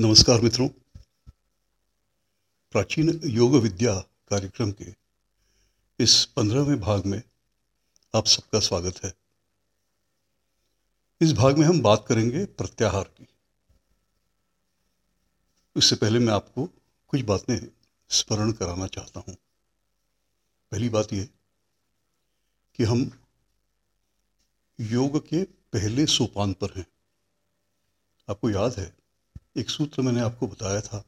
नमस्कार मित्रों। प्राचीन योग विद्या कार्यक्रम के इस पंद्रहवें भाग में आप सबका स्वागत है। इस भाग में हम बात करेंगे प्रत्याहार की। इससे पहले मैं आपको कुछ बातें स्मरण कराना चाहता हूँ। पहली बात यह कि हम योग के पहले सोपान पर हैं। आपको याद है एक सूत्र मैंने आपको बताया था।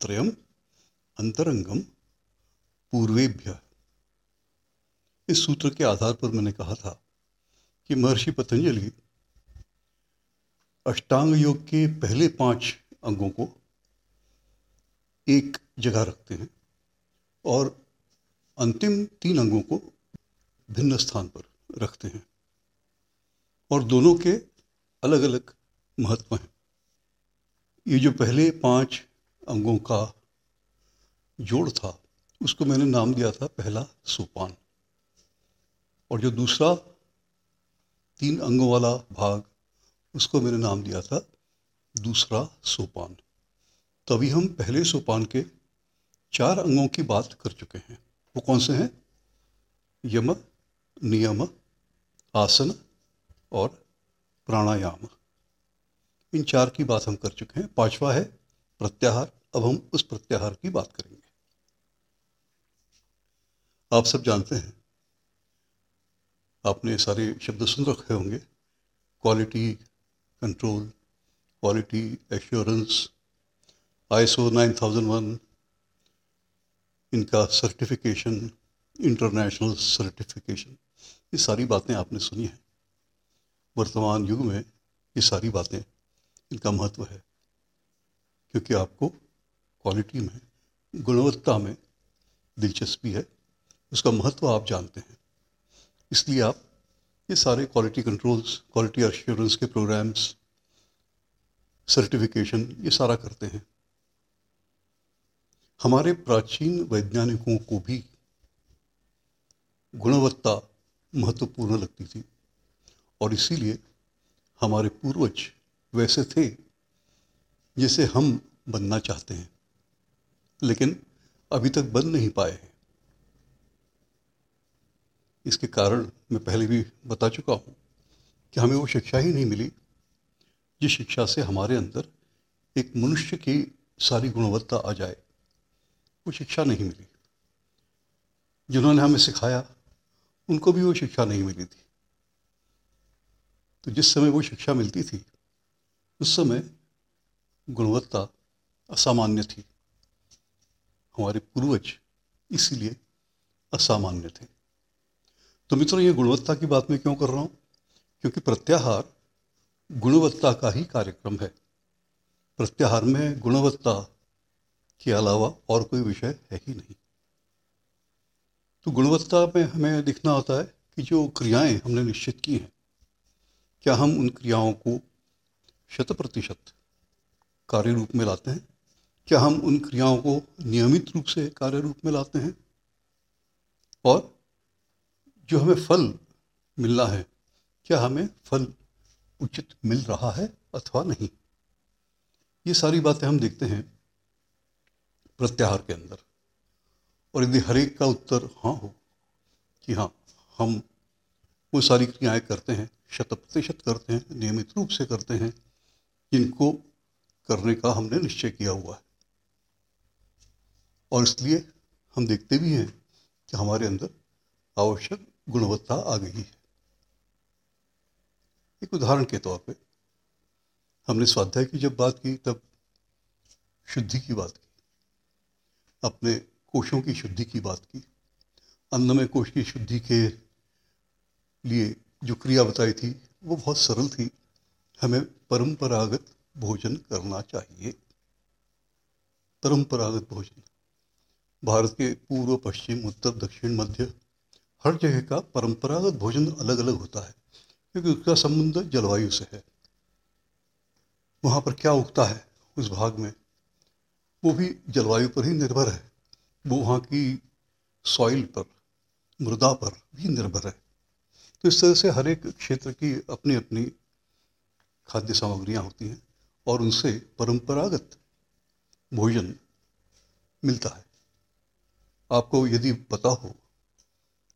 त्रयम अंतरंगम पूर्वेभ्य। इस सूत्र के आधार पर मैंने कहा था कि महर्षि पतंजलि अष्टांग योग के पहले पाँच अंगों को एक जगह रखते हैं और अंतिम तीन अंगों को भिन्न स्थान पर रखते हैं और दोनों के अलग अलग महत्व हैं। ये जो पहले पाँच अंगों का जोड़ था, उसको मैंने नाम दिया था पहला सोपान। और जो दूसरा तीन अंगों वाला भाग, उसको मैंने नाम दिया था दूसरा सोपान। तभी हम पहले सोपान के चार अंगों की बात कर चुके हैं। वो कौन से हैं? यम, नियम, आसन और प्राणायाम। इन चार की बात हम कर चुके हैं। पांचवा है प्रत्याहार। अब हम उस प्रत्याहार की बात करेंगे। आप सब जानते हैं, आपने सारे शब्द सुन रखे होंगे। Quality control quality assurance ISO 9001 इनका सर्टिफिकेशन इंटरनेशनल सर्टिफिकेशन ये सारी बातें आपने सुनी हैं। वर्तमान युग में ये सारी बातें इनका महत्व है, क्योंकि आपको क्वालिटी में, गुणवत्ता में दिलचस्पी है। उसका महत्व आप जानते हैं। इसलिए आप ये सारे क्वालिटी कंट्रोल्स क्वालिटी एश्योरेंस के प्रोग्राम्स सर्टिफिकेशन ये सारा करते हैं। हमारे प्राचीन वैज्ञानिकों को भी गुणवत्ता महत्वपूर्ण लगती थी, और इसीलिए हमारे पूर्वज वैसे थे, जैसे हम बनना चाहते हैं, लेकिन अभी तक बन नहीं पाए हैं। इसके कारण मैं पहले भी बता चुका हूँ कि हमें वो शिक्षा ही नहीं मिली, जिस शिक्षा से हमारे अंदर एक मनुष्य की सारी गुणवत्ता आ जाए, वो शिक्षा नहीं मिली। जिन्होंने हमें सिखाया, उनको भी वो शिक्षा नहीं मिली थी। तो जिस समय वो शिक्षा मिलती थी उस समय गुणवत्ता असामान्य थी। हमारे पूर्वज इसीलिए असामान्य थे। तो मित्रों, ये गुणवत्ता की बात मैं क्यों कर रहा हूँ? क्योंकि प्रत्याहार गुणवत्ता का ही कार्यक्रम है। प्रत्याहार में गुणवत्ता के अलावा और कोई विषय है ही नहीं। तो गुणवत्ता में हमें दिखना होता है कि जो क्रियाएँ हमने निश्चित की हैं, क्या हम उन क्रियाओं को शत प्रतिशत कार्य रूप में लाते हैं। क्या हम उन क्रियाओं को नियमित रूप से कार्य रूप में लाते हैं? और जो हमें फल मिलना है, क्या हमें फल उचित मिल रहा है अथवा नहीं? ये सारी बातें हम देखते हैं प्रत्याहार के अंदर। और यदि हर एक का उत्तर हाँ हो, कि हाँ हम वो सारी क्रियाएँ करते हैं शत प्रतिशत करते हैं, नियमित रूप से करते हैं जिनको करने का हमने निश्चय किया हुआ है। और इसलिए हम देखते भी हैं कि हमारे अंदर आवश्यक गुणवत्ता आ गई है। एक उदाहरण के तौर पे हमने स्वाध्याय की जब बात की, तब शुद्धि की बात की, अपने कोशों की शुद्धि की बात की, अन्नमय कोश की शुद्धि के लिए जो क्रिया बताई थी, वो बहुत सरल थी। हमें परंपरागत भोजन करना चाहिए। परंपरागत भोजन। भारत के पूर्व, पश्चिम, उत्तर, दक्षिण, मध्य, हर जगह का परंपरागत भोजन अलग अलग होता है, क्योंकि उसका संबंध जलवायु से है। वहाँ पर क्या उगता है उस भाग में, वो भी जलवायु पर ही निर्भर है। वो वहाँ की सॉइल पर, मृदा पर भी निर्भर है। तो इस तरह से हर एक क्षेत्र की अपनी अपनी खाद्य सामग्रियाँ होती हैं और उनसे परंपरागत भोजन मिलता है। आपको यदि पता हो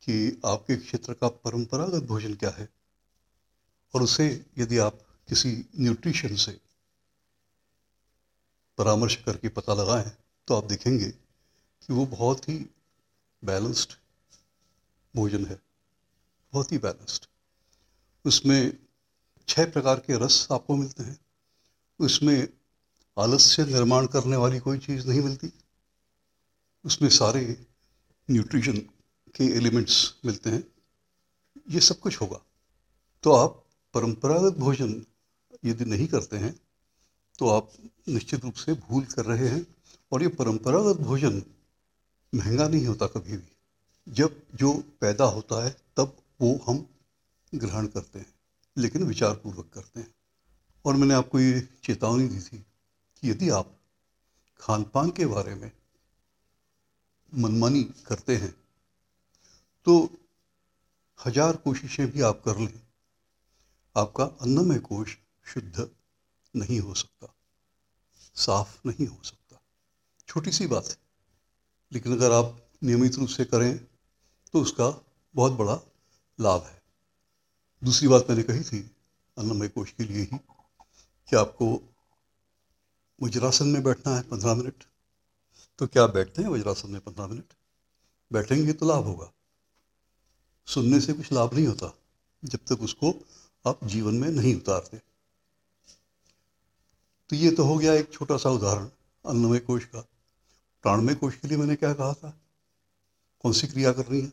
कि आपके क्षेत्र का परंपरागत भोजन क्या है और उसे यदि आप किसी न्यूट्रिशन से परामर्श करके पता लगाएँ तो आप देखेंगे कि वो बहुत ही बैलेंस्ड भोजन है। बहुत ही बैलेंस्ड उसमें छह प्रकार के रस आपको मिलते हैं। उसमें आलस्य निर्माण करने वाली कोई चीज़ नहीं मिलती। उसमें सारे न्यूट्रिशन के एलिमेंट्स मिलते हैं। ये सब कुछ होगा। तो आप परंपरागत भोजन यदि नहीं करते हैं तो आप निश्चित रूप से भूल कर रहे हैं। और ये परंपरागत भोजन महँगा नहीं होता कभी भी। जब जो पैदा होता है, तब वो हम ग्रहण करते हैं। लेकिन विचारपूर्वक करते हैं। और मैंने आपको ये चेतावनी दी थी कि यदि आप खान पान के बारे में मनमानी करते हैं तो हज़ार कोशिशें भी आप कर लें। आपका अन्नमय कोश शुद्ध नहीं हो सकता, साफ़ नहीं हो सकता। छोटी सी बात है, लेकिन अगर आप नियमित रूप से करें तो उसका बहुत बड़ा लाभ है। दूसरी बात मैंने कही थी अन्नमय कोश के लिए ही कि आपको वज्रासन में बैठना है पंद्रह मिनट। तो क्या बैठते हैं वज्रासन में पंद्रह मिनट? बैठेंगे तो लाभ होगा। सुनने से कुछ लाभ नहीं होता जब तक उसको आप जीवन में नहीं उतारते। तो ये तो हो गया एक छोटा सा उदाहरण अन्नमय कोश का। प्राणमय कोश के लिए मैंने क्या कहा था? कौन सी क्रिया करनी है?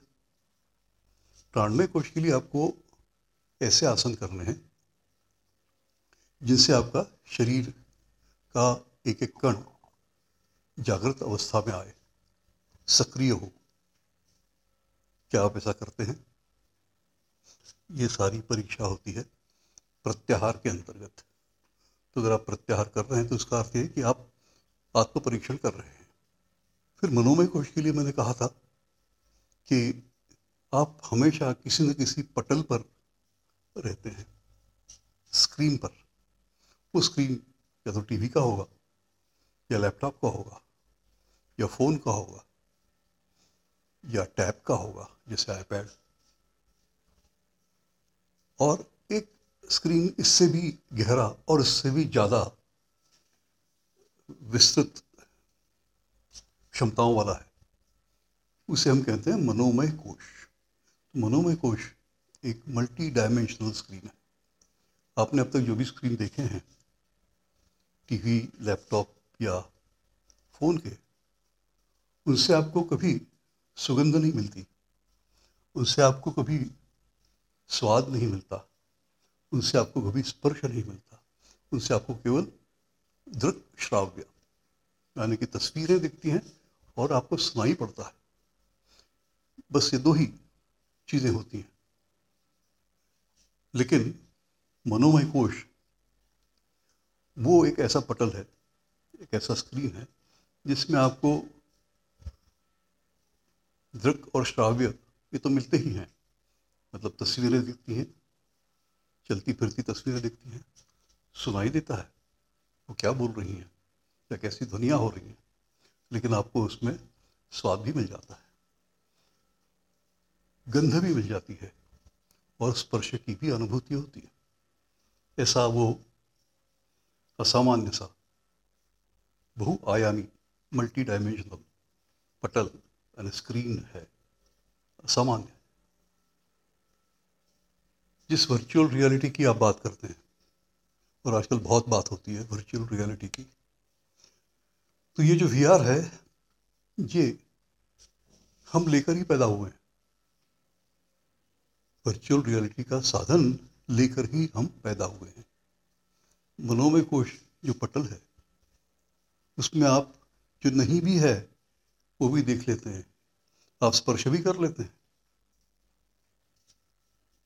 प्राणमय कोश के लिए आपको ऐसे आसन करने हैं, जिनसे आपका शरीर का एक एक कण जागृत अवस्था में आए, सक्रिय हो। क्या आप ऐसा करते हैं? ये सारी परीक्षा होती है प्रत्याहार के अंतर्गत। तो अगर आप प्रत्याहार कर रहे हैं तो उसका अर्थ है कि आप आत्म परीक्षण कर रहे हैं। फिर मनोमय कोश के लिए मैंने कहा था कि आप हमेशा किसी न किसी पटल पर रहते हैं। स्क्रीन पर। वो स्क्रीन या तो टीवी का होगा, या लैपटॉप का होगा, या फ़ोन का होगा, या टैब का होगा, जैसे आईपैड और एक स्क्रीन इससे भी गहरा और इससे भी ज़्यादा विस्तृत क्षमताओं वाला है। उसे हम कहते हैं मनोमय कोश। मनोमय कोश एक मल्टी डायमेंशनल स्क्रीन है। आपने अब तक जो भी स्क्रीन देखे हैं टीवी लैपटॉप या फ़ोन के, उनसे आपको कभी सुगंध नहीं मिलती, उनसे आपको कभी स्वाद नहीं मिलता, उनसे आपको कभी स्पर्श नहीं मिलता, उनसे आपको केवल दृक श्राव्य, यानी कि तस्वीरें दिखती हैं और आपको सुनाई पड़ता है। बस ये दो ही चीज़ें होती हैं। लेकिन मनोमय कोश, वो एक ऐसा पटल है, एक ऐसा स्क्रीन है, जिसमें आपको दृक और श्राव्य ये तो मिलते ही हैं। मतलब तस्वीरें दिखती हैं, चलती फिरती तस्वीरें दिखती हैं, सुनाई देता है, वो क्या बोल रही हैं, या कैसी ध्वनियाँ हो रही हैं, लेकिन आपको उसमें स्वाद भी मिल जाता है, गंध भी मिल जाती है। और स्पर्श की भी अनुभूति होती है। ऐसा वो असामान्य सा बहुआयामी मल्टी डायमेंशनल पटल यानी स्क्रीन है, असामान्य जिस वर्चुअल रियलिटी की आप बात करते हैं, और आजकल बहुत बात होती है वर्चुअल रियलिटी की तो ये जो वीआर है, ये हम लेकर ही पैदा हुए हैं। वर्चुअल रियलिटी का साधन लेकर ही हम पैदा हुए हैं। मनोमय कोश जो पटल है, उसमें आप जो नहीं भी है, वो भी देख लेते हैं। आप स्पर्श भी कर लेते हैं।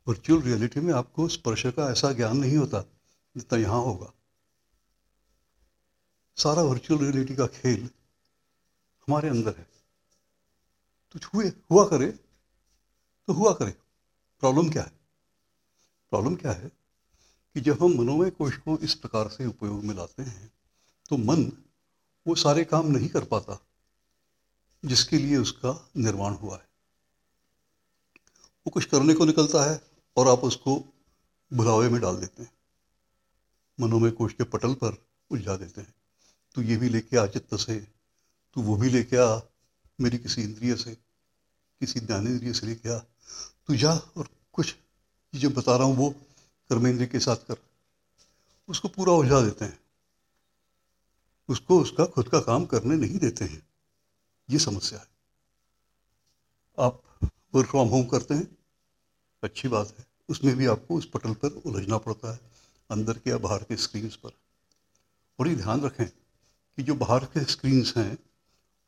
वर्चुअल रियलिटी में आपको स्पर्श का ऐसा ज्ञान नहीं होता जितना यहाँ होगा। सारा वर्चुअल रियलिटी का खेल हमारे अंदर है। तो हुए हुआ करे तो हुआ करे। प्रॉब्लम क्या है? प्रॉब्लम क्या है कि जब हम मनोमय कोश को इस प्रकार से उपयोग में लाते हैं तो मन वो सारे काम नहीं कर पाता जिसके लिए उसका निर्माण हुआ है। वो कुछ करने को निकलता है और आप उसको भुलावे में डाल देते हैं। मनोमय कोश के पटल पर उलझा देते हैं। तू ये भी लेके आ चित्त से, तू वो भी लेके आ, मेरी किसी इंद्रिय से, किसी ज्ञानेन्द्रिय से लेके आ। तू जा और कुछ जो बता रहा हूँ, वो कर्मेंद्रिय के साथ कर। उसको पूरा उलझा देते हैं। उसको उसका खुद का काम करने नहीं देते हैं। ये समस्या है। आप वर्क फ्रॉम होम करते हैं, अच्छी बात है। उसमें भी आपको उस पटल पर उलझना पड़ता है, अंदर के या बाहर के स्क्रीन्स पर। और ये ध्यान रखें कि जो बाहर के स्क्रीन्स हैं,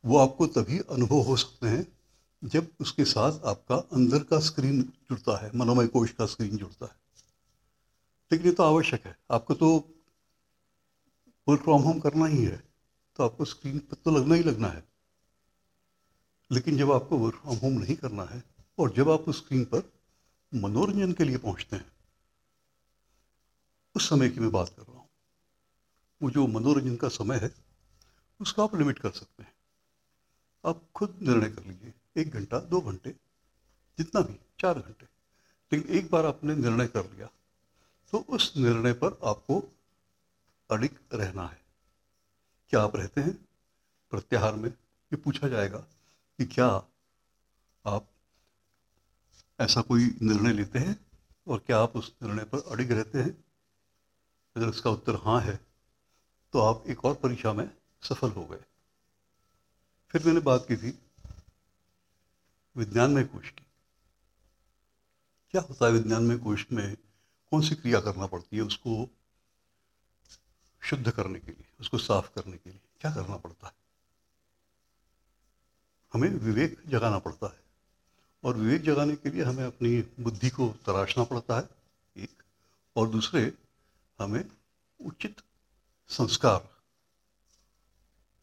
वो आपको तभी अनुभव हो सकते हैं जब उसके साथ आपका अंदर का स्क्रीन जुड़ता है, मनोमय कोश का स्क्रीन जुड़ता है। लेकिन ये तो आवश्यक है। आपको तो वर्क फ्रॉम होम करना ही है तो आपको स्क्रीन पर तो लगना ही लगना है। लेकिन जब आपको वर्क फ्रॉम होम नहीं करना है, और जब आप उस स्क्रीन पर मनोरंजन के लिए पहुँचते हैं, उस समय की मैं बात कर रहा हूँ। वो जो मनोरंजन का समय है, उसका आप लिमिट कर सकते हैं। आप खुद निर्णय कर लीजिए। एक घंटा, दो घंटे, जितना भी, चार घंटे। लेकिन एक बार आपने निर्णय कर लिया तो उस निर्णय पर आपको अडिग रहना है। क्या आप रहते हैं? प्रत्याहार में ये पूछा जाएगा कि क्या आप ऐसा कोई निर्णय लेते हैं और क्या आप उस निर्णय पर अडिग रहते हैं? अगर उसका उत्तर हाँ है तो आप एक और परीक्षा में सफल हो गए। फिर मैंने बात की थी विज्ञान में कोश की। क्या होता है विज्ञान में कोश में? कौन सी क्रिया करना पड़ती है उसको शुद्ध करने के लिए, उसको साफ़ करने के लिए? क्या करना पड़ता है? हमें विवेक जगाना पड़ता है। और विवेक जगाने के लिए हमें अपनी बुद्धि को तराशना पड़ता है, एक। और दूसरे, हमें उचित संस्कार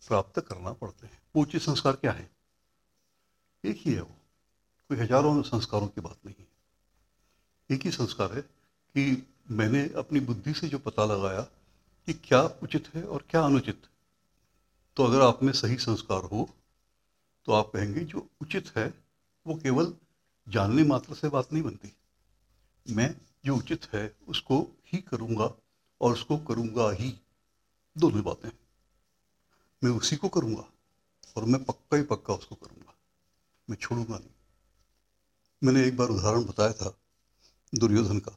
प्राप्त करना पड़ते हैं। वो उचित संस्कार क्या है? एक ही है वो। कोई हज़ारों संस्कारों की बात नहीं है। एक ही संस्कार है कि मैंने अपनी बुद्धि से जो पता लगाया कि क्या उचित है और क्या अनुचित तो अगर आप में सही संस्कार हो तो आप कहेंगे जो उचित है, वो केवल जानने मात्र से बात नहीं बनती। मैं जो उचित है, उसको ही करूँगा और उसको करूँगा ही। दोनों बातें मैं उसी को करूँगा और मैं पक्का ही पक्का उसको करूँगा। मैं छोड़ूँगा नहीं। मैंने एक बार उदाहरण बताया था दुर्योधन का,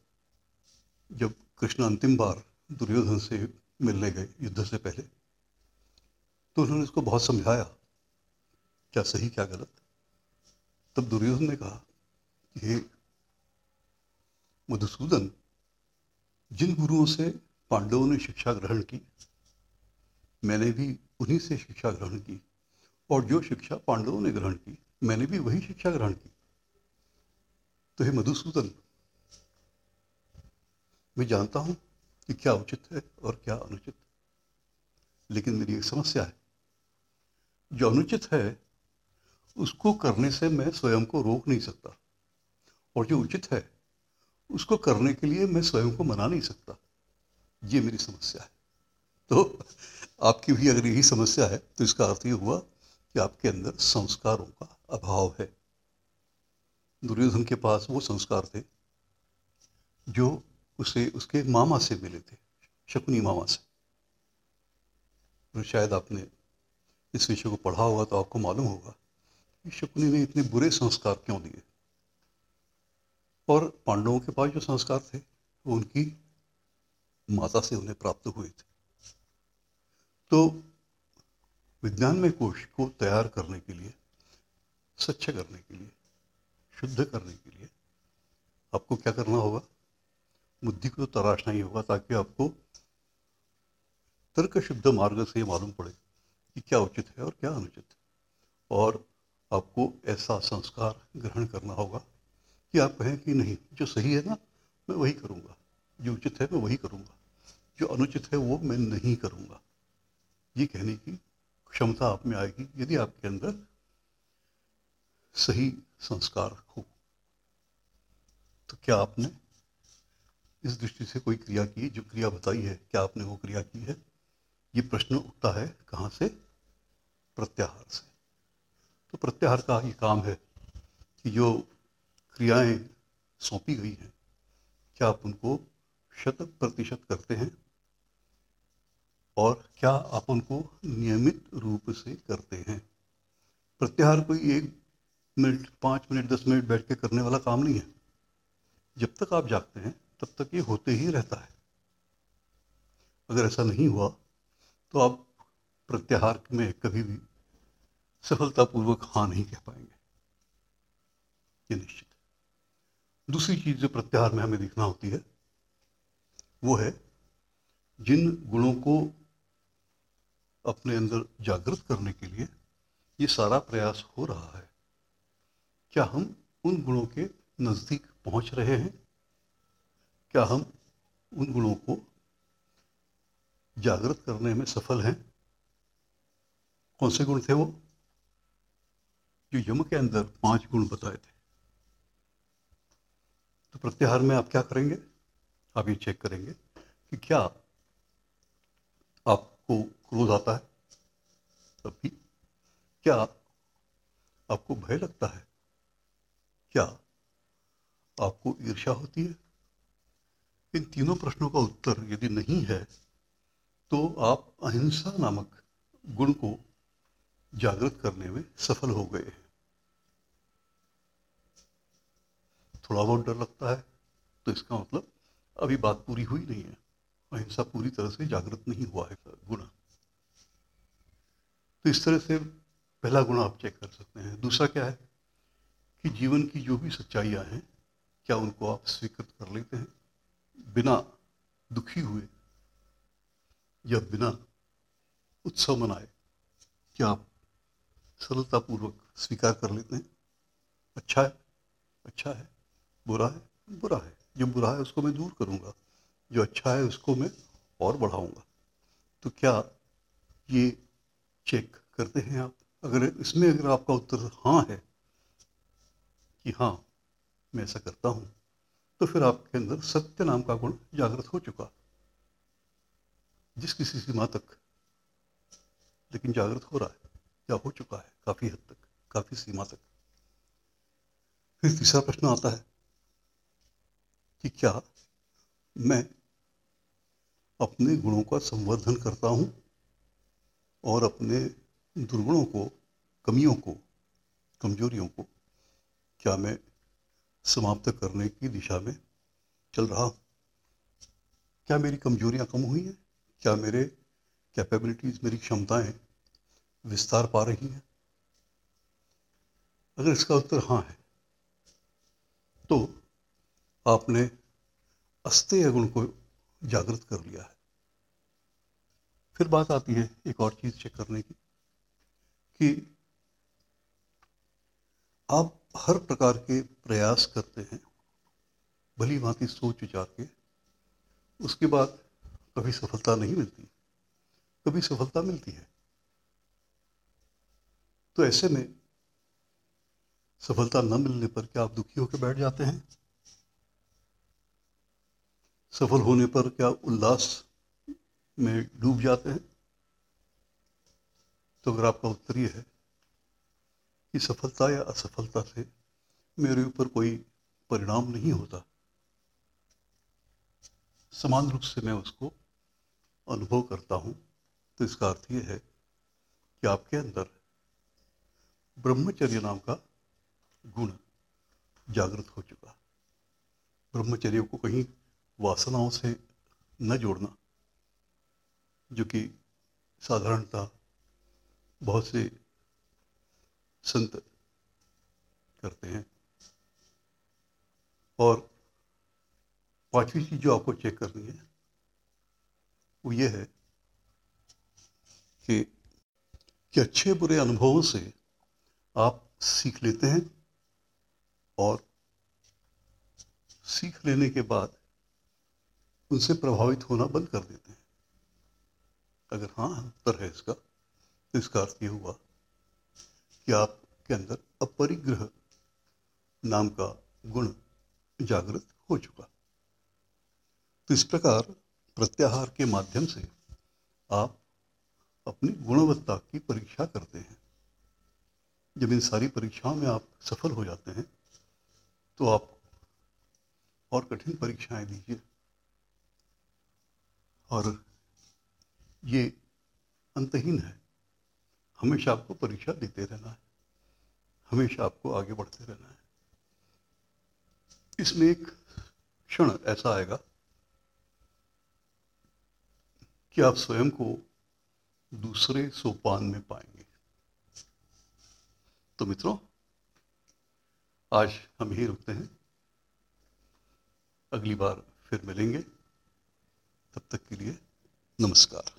जब कृष्ण अंतिम बार दुर्योधन से मिलने गए युद्ध से पहले तो उन्होंने उसको बहुत समझाया, क्या सही, क्या गलत। तब दुर्योधन ने कहा कि मधुसूदन, जिन गुरुओं से पांडवों ने शिक्षा ग्रहण की, मैंने भी उन्हीं से शिक्षा ग्रहण की, और जो शिक्षा पांडवों ने ग्रहण की, मैंने भी वही शिक्षा ग्रहण की। तो हे मधुसूदन, मैं जानता हूँ कि क्या उचित है और क्या अनुचित। लेकिन मेरी एक समस्या है। जो अनुचित है, उसको करने से मैं स्वयं को रोक नहीं सकता। और जो उचित है, उसको करने के लिए मैं स्वयं को मना नहीं सकता। ये मेरी समस्या है। तो आपकी भी अगर यही समस्या है तो इसका अर्थ ये हुआ कि आपके अंदर संस्कारों का अभाव है। दुर्योधन के पास वो संस्कार थे, जो उसे, उसके मामा से मिले थे, शकुनी मामा से। तो शायद आपने इस विषय को पढ़ा होगा तो आपको मालूम होगा कि शकुनी ने इतने बुरे संस्कार क्यों दिए। और पांडवों के पास जो संस्कार थे, वो उनकी माता से उन्हें प्राप्त हुए थे। तो विज्ञान में कोश को तैयार करने के लिए, स्वच्छ करने के लिए शुद्ध करने के लिए। आपको क्या करना होगा? बुद्धि को तो तराशना ही होगा ताकि आपको तर्क शुद्ध मार्ग से मालूम पड़े कि क्या उचित है और क्या अनुचित है। और आपको ऐसा संस्कार ग्रहण करना होगा कि आप कहें कि नहीं, जो सही है ना, मैं वही करूँगा। जो उचित है, मैं वही करूँगा। जो अनुचित है, वो मैं नहीं करूँगा। ये कहने की क्षमता आप में आएगी यदि आपके अंदर सही संस्कार हो तो क्या आपने इस दृष्टि से कोई क्रिया की जो क्रिया बताई है, क्या आपने वो क्रिया की है? ये प्रश्न उठता है कहाँ से? प्रत्याहार से। तो प्रत्याहार का ये काम है कि जो क्रियाएँ सौंपी गई हैं, क्या आप उनको शत प्रतिशत करते हैं? और क्या आप उनको नियमित रूप से करते हैं? प्रत्याहार कोई एक मिनट, पाँच मिनट, दस मिनट बैठ के करने वाला काम नहीं है। जब तक आप जागते हैं, तब तक ये होते ही रहता है। अगर ऐसा नहीं हुआ तो आप प्रत्याहार में कभी भी सफलतापूर्वक हाँ नहीं कह पाएँगे। ये निश्चित दूसरी चीज़ जो प्रत्याहार में हमें देखना होती है, वो है जिन गुणों को अपने अंदर जागृत करने के लिए ये सारा प्रयास हो रहा है। क्या हम उन गुणों के नज़दीक पहुँच रहे हैं? क्या हम उन गुणों को जागृत करने में सफल हैं? कौन से गुण थे वो? जो यम के अंदर पाँच गुण बताए थे। तो प्रत्याहार में आप क्या करेंगे? आप ये चेक करेंगे कि क्या आपको क्रोध आता है? तब भी क्या आपको भय लगता है? क्या आपको ईर्षा होती है? इन तीनों प्रश्नों का उत्तर यदि नहीं है तो आप अहिंसा नामक गुण को जागृत करने में सफल हो गए हैं। थोड़ा बहुत डर लगता है तो इसका मतलब अभी बात पूरी हुई नहीं है। अहिंसा पूरी तरह से जागृत नहीं हुआ है गुण। तो इस तरह से पहला गुण आप चेक कर सकते हैं। दूसरा क्या है? कि जीवन की जो भी सच्चाइयाँ हैं, क्या उनको आप स्वीकृत कर लेते हैं? बिना दुखी हुए या बिना उत्सव मनाए, क्या आप सरलतापूर्वक स्वीकार कर लेते हैं? अच्छा है अच्छा है, बुरा है? बुरा है। जो बुरा है, उसको मैं दूर करूँगा। जो अच्छा है, उसको मैं और बढ़ाऊँगा। तो क्या ये चेक करते हैं आप? अगर इसमें अगर आपका उत्तर हाँ है कि हाँ मैं ऐसा करता हूँ। तो फिर आपके अंदर सत्य नाम का गुण जागृत हो चुका। जिस किसी सीमा तक, लेकिन जागृत हो रहा है, या हो चुका है, काफ़ी हद तक, काफ़ी सीमा तक। फिर तीसरा प्रश्न आता है कि क्या मैं अपने गुणों का संवर्धन करता हूँ और अपने दुर्गुणों को, कमियों को, कमजोरियों को क्या मैं समाप्त करने की दिशा में चल रहा हूँ? क्या मेरी कमजोरियाँ कम हुई हैं? क्या मेरे कैपेबिलिटीज मेरी क्षमताएँ विस्तार पा रही हैं? अगर इसका उत्तर हाँ है तो आपने अस्तेय गुण को जागृत कर लिया है। फिर बात आती है एक और चीज़ चेक करने की, कि आप हर प्रकार के प्रयास करते हैं, भली भांति सोच विचार के, उसके बाद कभी सफलता नहीं मिलती। कभी सफलता मिलती है। तो ऐसे में सफलता न मिलने पर क्या आप दुखी होकर बैठ जाते हैं? सफल होने पर क्या उल्लास में डूब जाते हैं? तो अगर आपका उत्तर ये है कि सफलता या असफलता से मेरे ऊपर कोई परिणाम नहीं होता। समान रूप से मैं उसको अनुभव करता हूँ। तो इसका अर्थ यह है कि आपके अंदर ब्रह्मचर्य नाम का गुण जागृत हो चुका। ब्रह्मचर्य को कहीं वासनाओं से न जोड़ना, जो कि साधारणतः बहुत से संत करते हैं। और पांचवी चीज़ जो आपको चेक करनी है वो ये है कि, कि अच्छे बुरे अनुभवों से आप सीख लेते हैं और सीख लेने के बाद उनसे प्रभावित होना बंद कर देते हैं। अगर हाँ उत्तर है इसका तो इसका अर्थ ये हुआ कि आपके अंदर अपरिग्रह नाम का गुण जागृत हो चुका। तो इस प्रकार प्रत्याहार के माध्यम से आप अपनी गुणवत्ता की परीक्षा करते हैं। जब इन सारी परीक्षाओं में आप सफल हो जाते हैं तो आप और कठिन परीक्षाएँ दीजिए। और ये अंतहीन है। हमेशा आपको परीक्षा देते रहना है। हमेशा आपको आगे बढ़ते रहना है। इसमें एक क्षण ऐसा आएगा कि आप स्वयं को दूसरे सोपान में पाएँगे। तो मित्रों, आज हम यही रुकते हैं। अगली बार फिर मिलेंगे। तब तक के लिए नमस्कार।